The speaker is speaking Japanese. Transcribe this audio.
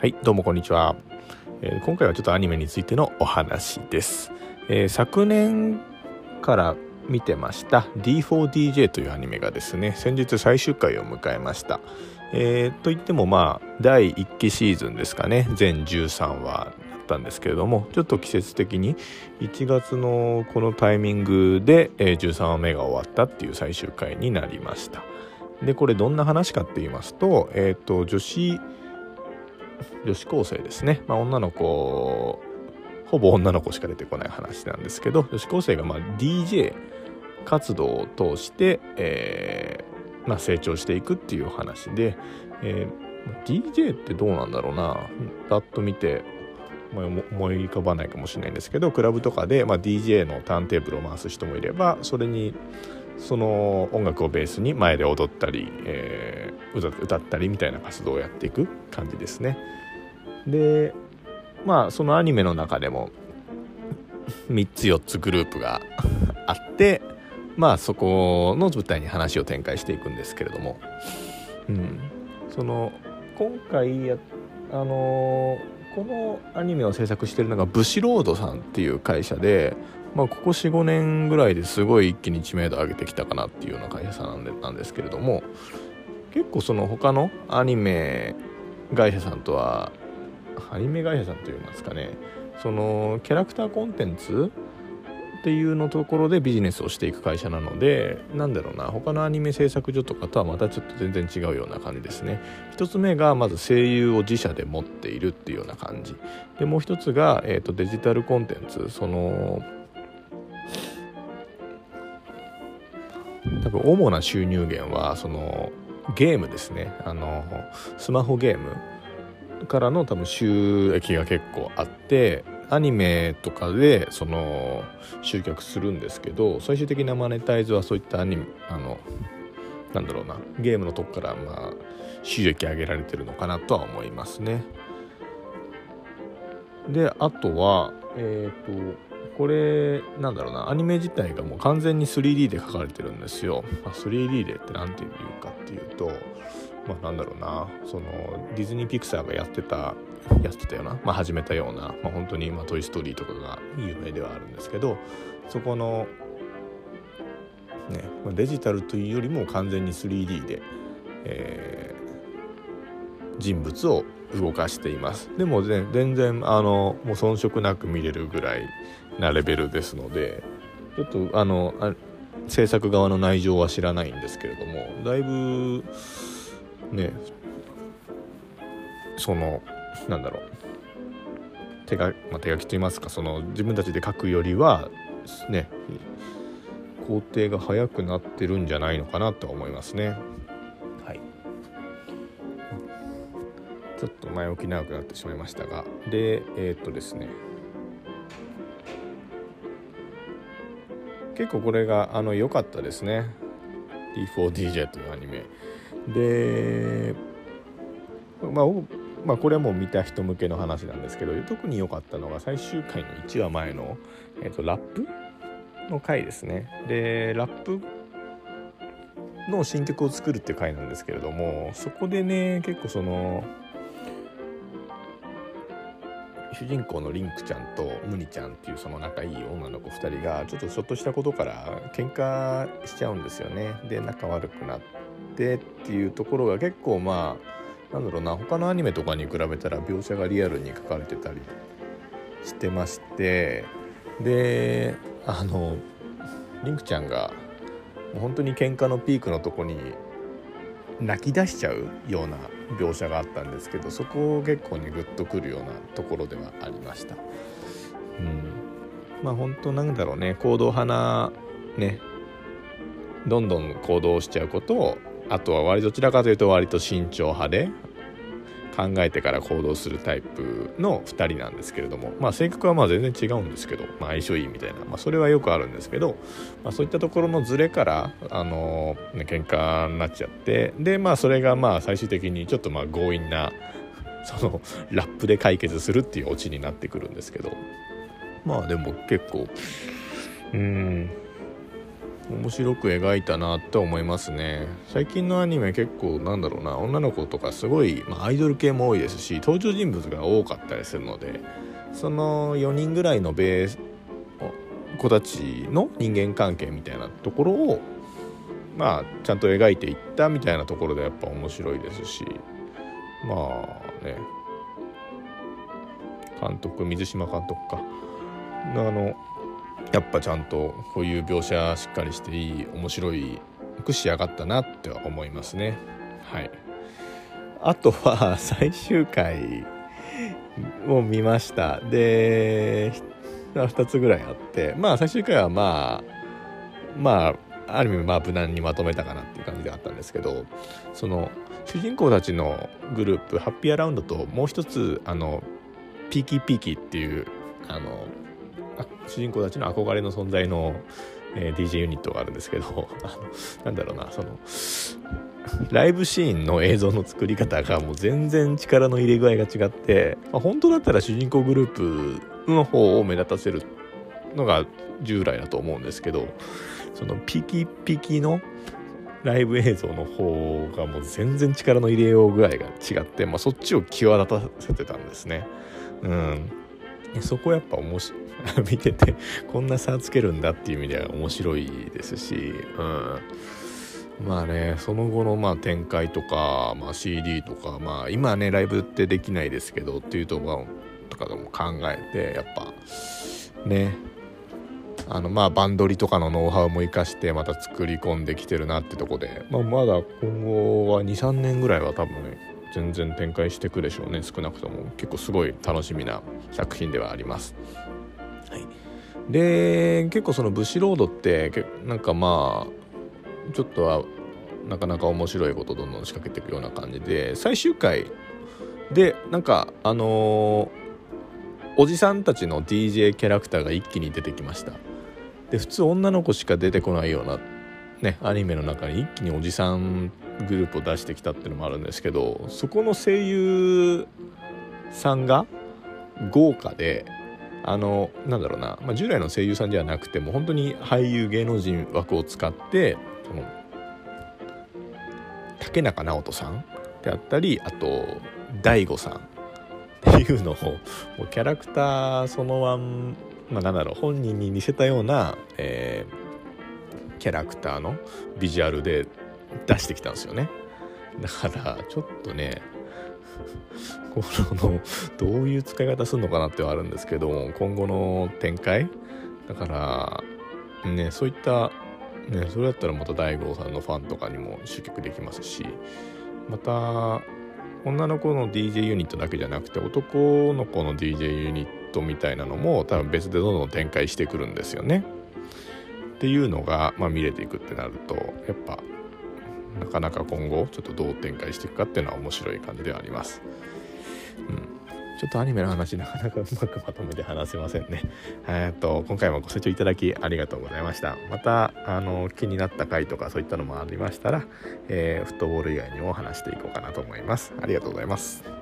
はいどうもこんにちは、えー今回はちょっとアニメについてのお話です、えー昨年から見てました D4DJ というアニメがですね先日最終回を迎えました。えーといってもまあ第1期シーズンですかね全13話だったんですけれどもちょっと季節的に1月のこのタイミングで、えー13話目が終わったっていう最終回になりました。でこれどんな話かって言いますと,、えー、と女子女子高生ですね、まあ、女の子ほぼ女の子しか出てこない話なんですけど女子高生がま DJ 活動を通して、えーまあ、成長していくっていう話で、えー DJ ってどうなんだろうな。パッと見て思思い浮かばないかもしれないんですけどクラブとかで、まあ、DJ のターンテーブルを回す人もいればそれにその音楽をベースに前で踊ったり、えー歌ったりみたいな活動をやっていく感じですね。でまあそのアニメの中でも3つ4つグループが あってまあそこの舞台に話を展開していくんですけれども、うん、その今回やあのーこのアニメを制作してるのがブシロードさんっていう会社で、まあ、ここ45年ぐらいですごい一気に知名度上げてきたかなっていうような会社さんなんでなんですけれども。結構その他のアニメ会社さんとはアニメ会社さんといいますかねそのキャラクターコンテンツっていうのところでビジネスをしていく会社なのでなんだろうな他のアニメ制作所とかとはまたちょっと全然違うような感じですね。一つ目がまず声優を自社で持っているっていうような感じ。でもう一つが、えー、とデジタルコンテンツ。その多分主な収入源はそのゲームですねあのスマホゲームからの多分収益が結構あってアニメとかでその集客するんですけど最終的なマネタイズはそういったアニメあのなんだろうなゲームのとこからまあ収益上げられてるのかなとは思いますね。であとはえっ、とこれなんだろうな。アニメ自体がもう完全に 3D で描かれてるんですよ。まあ、3D でって何ていうかっていうとまあなんだろうな。そのディズニー・ピクサーがやってたやってたような、まあ、始めたような、まあ、本当に、まあ、トイ・ストーリーとかが有名ではあるんですけどそこのねまあデジタルというよりも完全に 3D で、えー人物を動かしています。でも、ね、全然あのもう遜色なく見れるぐらいなレベルですのでちょっとあのあ制作側の内情は知らないんですけれどもだいぶねそのなんだろう。手が、まあ、手書きといいますかその自分たちで書くよりはね工程が早くなってるんじゃないのかなとは思いますね。はい。ちょっと前置き長くなってしまいましたが。でえーっとですね結構これがあの良かったですね。D4DJ というアニメ。でまあ、まあ、これはもう見た人向けの話なんですけど特に良かったのが最終回の1話前の、えー、とラップの回ですね。でラップの新曲を作るっていう回なんですけれどもそこでね結構その主人公のリンクちゃんとムニちゃんっていうその仲いい女の子2人がちょっとちょっとしたことから喧嘩しちゃうんですよね。で仲悪くなってっていうところが結構まあなんだろうな他のアニメとかに比べたら描写がリアルに書かれてたりしてましてであのリンクちゃんが本当に喧嘩のピークのとこに泣き出しちゃうような描写があったんですけどそこを結構ねグッとくるようなところではありました。うん、まあ本当なんだろうね行動派なねどんどん行動しちゃうことをあとは割どちらかというと割と慎重派で考えてから行動するタイプの2人なんですけれどもまあ性格はまあ全然違うんですけど、まあ、相性いいみたいな、まあ、それはよくあるんですけど、まあ、そういったところのズレからあのー喧嘩になっちゃってでまあそれがまあ最終的にちょっとまあ強引なそのラップで解決するっていうオチになってくるんですけど。まあでも結構うん面白く描いたなって思いますね。最近のアニメ結構なんだろうな女の子とかすごい、まあ、アイドル系も多いですし登場人物が多かったりするのでその4人ぐらいのベース子たちの人間関係みたいなところをまあちゃんと描いていったみたいなところでやっぱ面白いですしまあね。監督水島監督か。あのやっぱちゃんとこういう描写しっかりしていい面白いく仕上がったなって思いますね。はい。あとは最終回を見ました。で2つぐらいあって。まあ最終回はまあまあある意味まあ無難にまとめたかなっていう感じであったんですけどその主人公たちのグループハッピーアラウンドともう一つあのピーキーピーキーっていうあの主人公たちの憧れの存在の、えー、DJ ユニットがあるんですけど あのなんだろうなそのライブシーンの映像の作り方がもう全然力の入れ具合が違って、まあ、本当だったら主人公グループの方を目立たせるのが従来だと思うんですけどそのピキピキのライブ映像の方がもう全然力の入れよう具合が違って、まあ、そっちを際立たせてたんですね。うん、そこやっぱ面白 見ててこんな差つけるんだっていう意味では面白いですし、うん、まあねその後のまあ展開とか、まあ、CD とかまあ今ねライブってできないですけどっていうところとかでも考えてやっぱね。あのまあバンドリとかのノウハウも生かしてまた作り込んできてるなってとこで、まあ、まだ今後は23年ぐらいは多分ね全然展開していくでしょうね少なくとも。結構すごい楽しみな作品ではあります。で結構その武士ロードってなんかまあちょっとはなかなか面白いことどんどん仕掛けていくような感じで最終回でなんかあのー、おじさんたちの DJ キャラクターが一気に出てきました。で普通女の子しか出てこないようなねアニメの中に一気におじさんグループを出してきたっていうのもあるんですけどそこの声優さんが豪華であのなんだろうな、まあ、従来の声優さんではなくても本当に俳優芸能人枠を使ってその竹中直人さんであったりあと大悟さんっていうのをもうキャラクターそのまんまあ、なんだろう本人に似せたような、えー、キャラクターのビジュアルで出してきたんですよね。だからちょっとねこのどういう使い方するのかなってはあるんですけど今後の展開だからねそういったねそれだったらまた大悟さんのファンとかにも集客できますしまた女の子の DJ ユニットだけじゃなくて男の子の DJ ユニットみたいなのも多分別でどんどん展開してくるんですよね。っていうのが、まあ、見れていくってなるとやっぱなかなか今後ちょっとどう展開していくかっていうのは面白い感じではあります。うんちょっとアニメの話なかなかうまくまとめて話せませんね。えっと、今回もご清聴いただきありがとうございました。また、あの、気になった回とかそういったのもありましたら、えー、フットボール以外にも話していこうかなと思います。ありがとうございます。